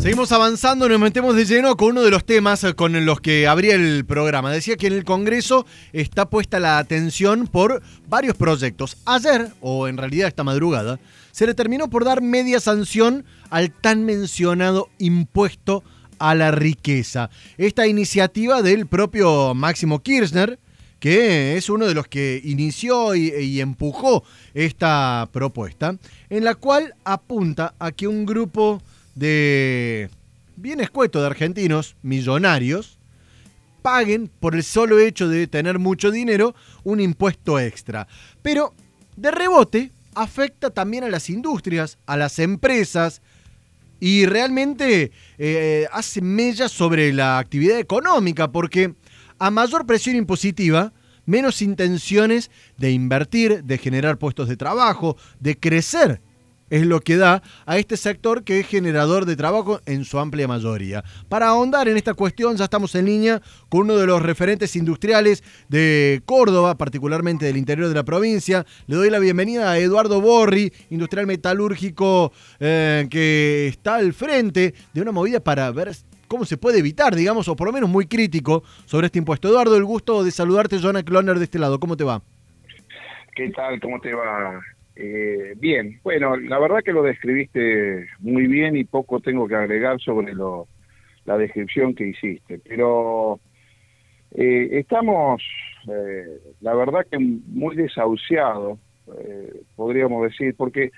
Seguimos avanzando, nos metemos de lleno con uno de los temas con los que abría el programa. Decía que en el Congreso está puesta la atención por varios proyectos. Ayer, o en realidad esta madrugada, se le terminó por dar media sanción al tan mencionado impuesto a la riqueza. Esta iniciativa del propio Máximo Kirchner, que es uno de los que inició y, y, empujó esta propuesta, en la cual apunta a que un grupo de bien escueto de argentinos millonarios paguen por el solo hecho de tener mucho dinero un impuesto extra. Pero de rebote afecta también a las industrias, a las empresas y realmente eh, hace mella sobre la actividad económica porque a mayor presión impositiva, menos intenciones de invertir, de generar puestos de trabajo, de crecer es lo que da a este sector que es generador de trabajo en su amplia mayoría. Para ahondar en esta cuestión ya estamos en línea con uno de los referentes industriales de Córdoba, particularmente del interior de la provincia. Le doy la bienvenida a Eduardo Borri, industrial metalúrgico eh, que está al frente de una movida para ver cómo se puede evitar, digamos, o por lo menos muy crítico sobre este impuesto. Eduardo, el gusto de saludarte, Jonah Cloner de este lado. ¿Cómo te va? ¿Qué tal? ¿Cómo te va? Eh, bien, bueno, la verdad que lo describiste muy bien y poco tengo que agregar sobre lo, la descripción que hiciste, pero eh, estamos, eh, la verdad que muy desahuciados, eh, podríamos decir, porque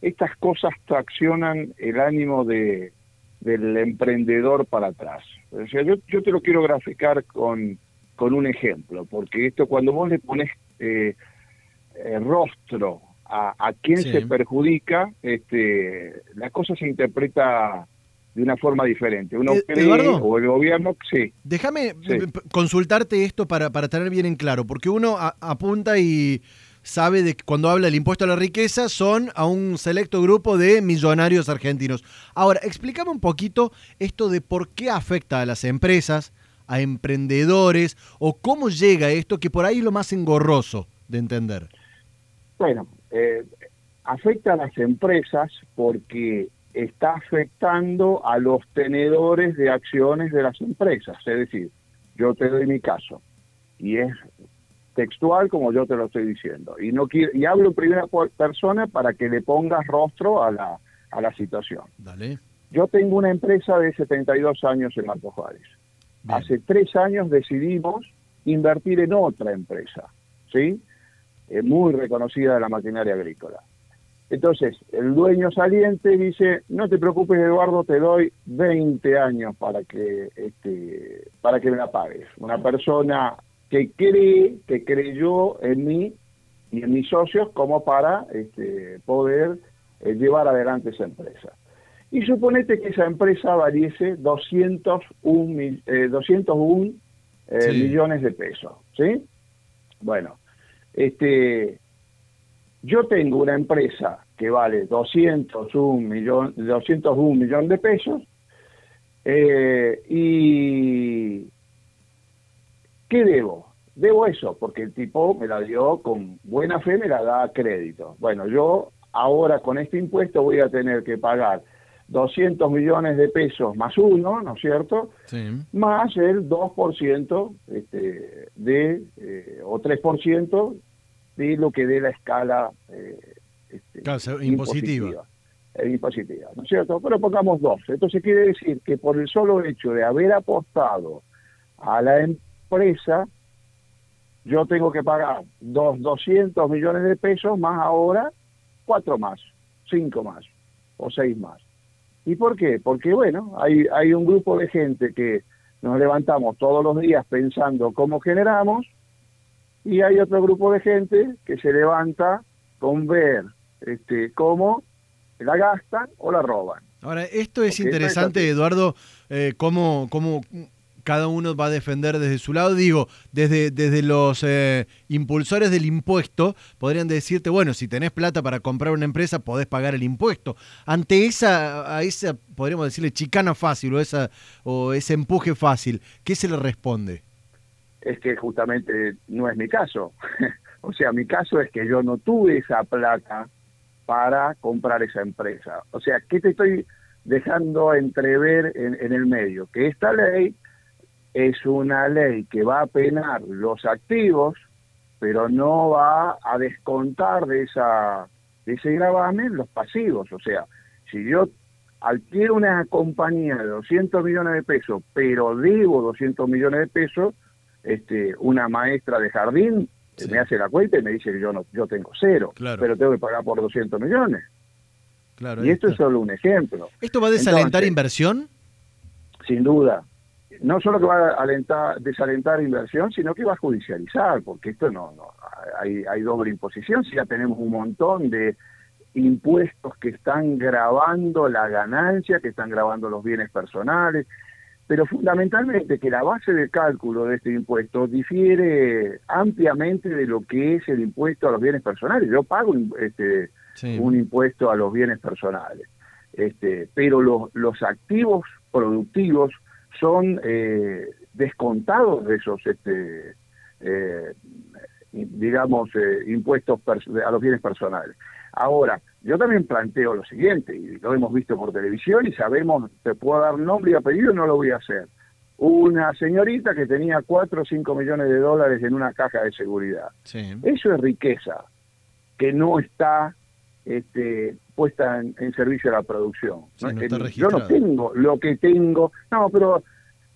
estas cosas traccionan el ánimo de, del emprendedor para atrás. O sea, yo, te lo quiero graficar con, con un ejemplo, porque esto cuando vos le pones rostro a, a quién se perjudica, este, la cosa se interpreta de una forma diferente. Uno eh, Eduardo, o el gobierno, sí. Déjame consultarte esto para, para tener bien en claro, porque uno apunta y sabe de que cuando habla del impuesto a la riqueza son a un selecto grupo de millonarios argentinos. Ahora, explícame un poquito esto de por qué afecta a las empresas, a emprendedores, o cómo llega esto, que por ahí es lo más engorroso de entender. Bueno, eh, afecta a las empresas porque está afectando a los tenedores de acciones de las empresas. Es decir, yo te doy mi caso y es textual como yo te lo estoy diciendo. Y no quiero, y hablo en primera persona para que le pongas rostro a la, a la situación. Dale. Yo tengo una empresa de 72 años en Marco Juárez. Hace tres años decidimos invertir en otra empresa, ¿sí? Eh, muy reconocida de la maquinaria agrícola. Entonces, el dueño saliente dice, no te preocupes Eduardo, te doy 20 años para que, este, para que me la pagues. Una persona que cree, que creyó en mí y en mis socios como para este, poder eh, llevar adelante esa empresa. Y suponete que esa empresa valiese 201, eh, 201 eh, millones de pesos, ¿sí? Bueno, este, yo tengo una empresa que vale 201 millón, 201 millón de pesos eh, y ¿qué debo? Debo eso, porque el tipo me la dio con buena fe, me la da a crédito. Bueno, yo ahora con este impuesto voy a tener que pagar 200 millones de pesos más uno, ¿no es cierto? Sí. Más el 2% este, de, eh, o 3% de lo que dé la escala eh, este, impositiva. impositiva. ¿no es cierto? Pero pongamos dos. Entonces quiere decir que por el solo hecho de haber apostado a la empresa, yo tengo que pagar dos, 200 millones de pesos más ahora, cuatro más, cinco más o seis más. ¿Y por qué? Porque, bueno, hay, hay un grupo de gente que nos levantamos todos los días pensando cómo generamos y hay otro grupo de gente que se levanta con ver este, cómo la gastan o la roban. Ahora, esto es interesante, Eduardo, eh, cómo, cómo cada uno va a defender desde su lado. Digo, desde, desde los eh, impulsores del impuesto podrían decirte, bueno, si tenés plata para comprar una empresa, podés pagar el impuesto. Ante esa, a esa podríamos decirle, chicana fácil o, esa, o ese empuje fácil, ¿qué se le responde? Es que justamente no es mi caso. o sea, mi caso es que yo no tuve esa plata para comprar esa empresa. O sea, ¿qué te estoy dejando entrever en, el medio que esta ley es una ley que va a penar los activos, pero no va a descontar de esa de ese gravamen los pasivos. O sea, si yo adquiero una compañía de 200 millones de pesos, pero debo 200 millones de pesos, este, una maestra de jardín me hace la cuenta y me dice que yo no yo tengo cero, pero tengo que pagar por 200 millones. Claro, y esto es solo un ejemplo. ¿Esto va a desalentar inversión? Sin duda. No solo que va a alentar, desalentar inversión, sino que va a judicializar, porque esto no, no hay, hay doble imposición. Si ya tenemos un montón de impuestos que están grabando la ganancia, que están grabando los bienes personales, pero fundamentalmente que la base de cálculo de este impuesto difiere ampliamente de lo que es el impuesto a los bienes personales. Yo pago este, un impuesto a los bienes personales, este, pero los, los activos productivos son eh, descontados de esos, este, eh, digamos, eh, impuestos a los bienes personales. Ahora, yo también planteo lo siguiente, y lo hemos visto por televisión y sabemos, te puedo dar nombre y apellido, no lo voy a hacer. Una señorita que tenía 4 o 5 millones de dólares en una caja de seguridad. Eso es riqueza que no está este, puesta en, servicio a la producción. yo no tengo lo que tengo, no, pero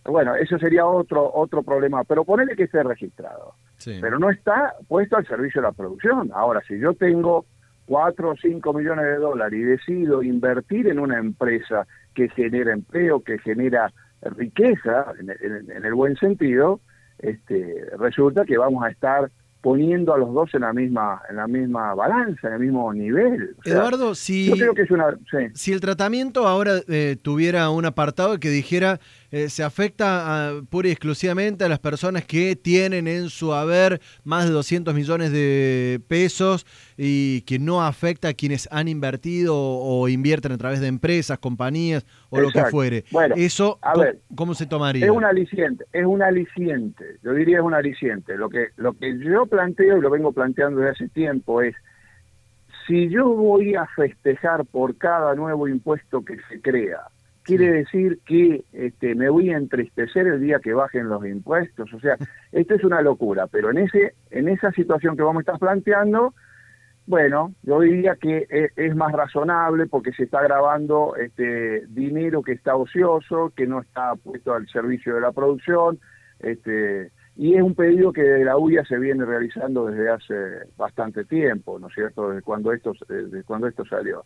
bueno, eso sería otro otro problema, pero ponele que esté registrado. Pero no está puesto al servicio de la producción. Ahora, si yo tengo 4 o 5 millones de dólares y decido invertir en una empresa que genera empleo, que genera riqueza, en, el buen sentido, este, resulta que vamos a estar poniendo a los dos en la misma en la misma balanza, en el mismo nivel. Eduardo, si, yo creo que es una, si el tratamiento ahora eh, tuviera un apartado que dijera eh, se afecta pura y exclusivamente a las personas que tienen en su haber más de 200 millones de pesos y que no afecta a quienes han invertido o, invierten a través de empresas, compañías o lo que fuere. Bueno, Eso, a ver, ¿cómo se tomaría? Es un aliciente, es un aliciente, yo diría es un aliciente. Lo que, lo que yo planteo y lo vengo planteando desde hace tiempo es si yo voy a festejar por cada nuevo impuesto que se crea, quiere decir que este, me voy a entristecer el día que bajen los impuestos. O sea, esto es una locura, pero en, ese, en esa situación que vamos a estar planteando, bueno, yo diría que e, es, más razonable porque se está grabando este dinero que está ocioso, que no está puesto al servicio de la producción, este, y es un pedido que de la UIA se viene realizando desde hace bastante tiempo, ¿no es cierto? Desde cuando esto, desde cuando esto salió.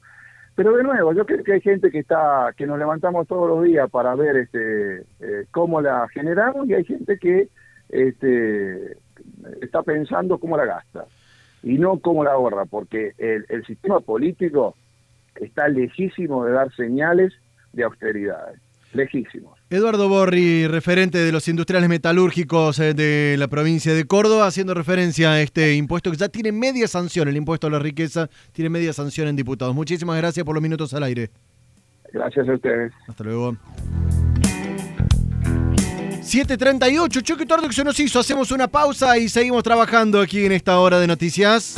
Pero de nuevo, yo creo que hay gente que está, que nos levantamos todos los días para ver este eh, cómo la generamos y hay gente que este, está pensando cómo la gasta y no cómo la ahorra, porque el, el sistema político está lejísimo de dar señales de austeridad lejísimos. Eduardo Borri, referente de los industriales metalúrgicos eh, de la provincia de Córdoba, haciendo referencia a este impuesto que ya tiene media sanción, el impuesto a la riqueza tiene media sanción en diputados. Muchísimas gracias por los minutos al aire. Gracias a ustedes. Hasta luego. 7.38, Choque Tordo que se nos hizo. Hacemos una pausa y seguimos trabajando aquí en esta hora de noticias.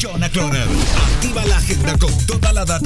Jonah activa la agenda con toda la data.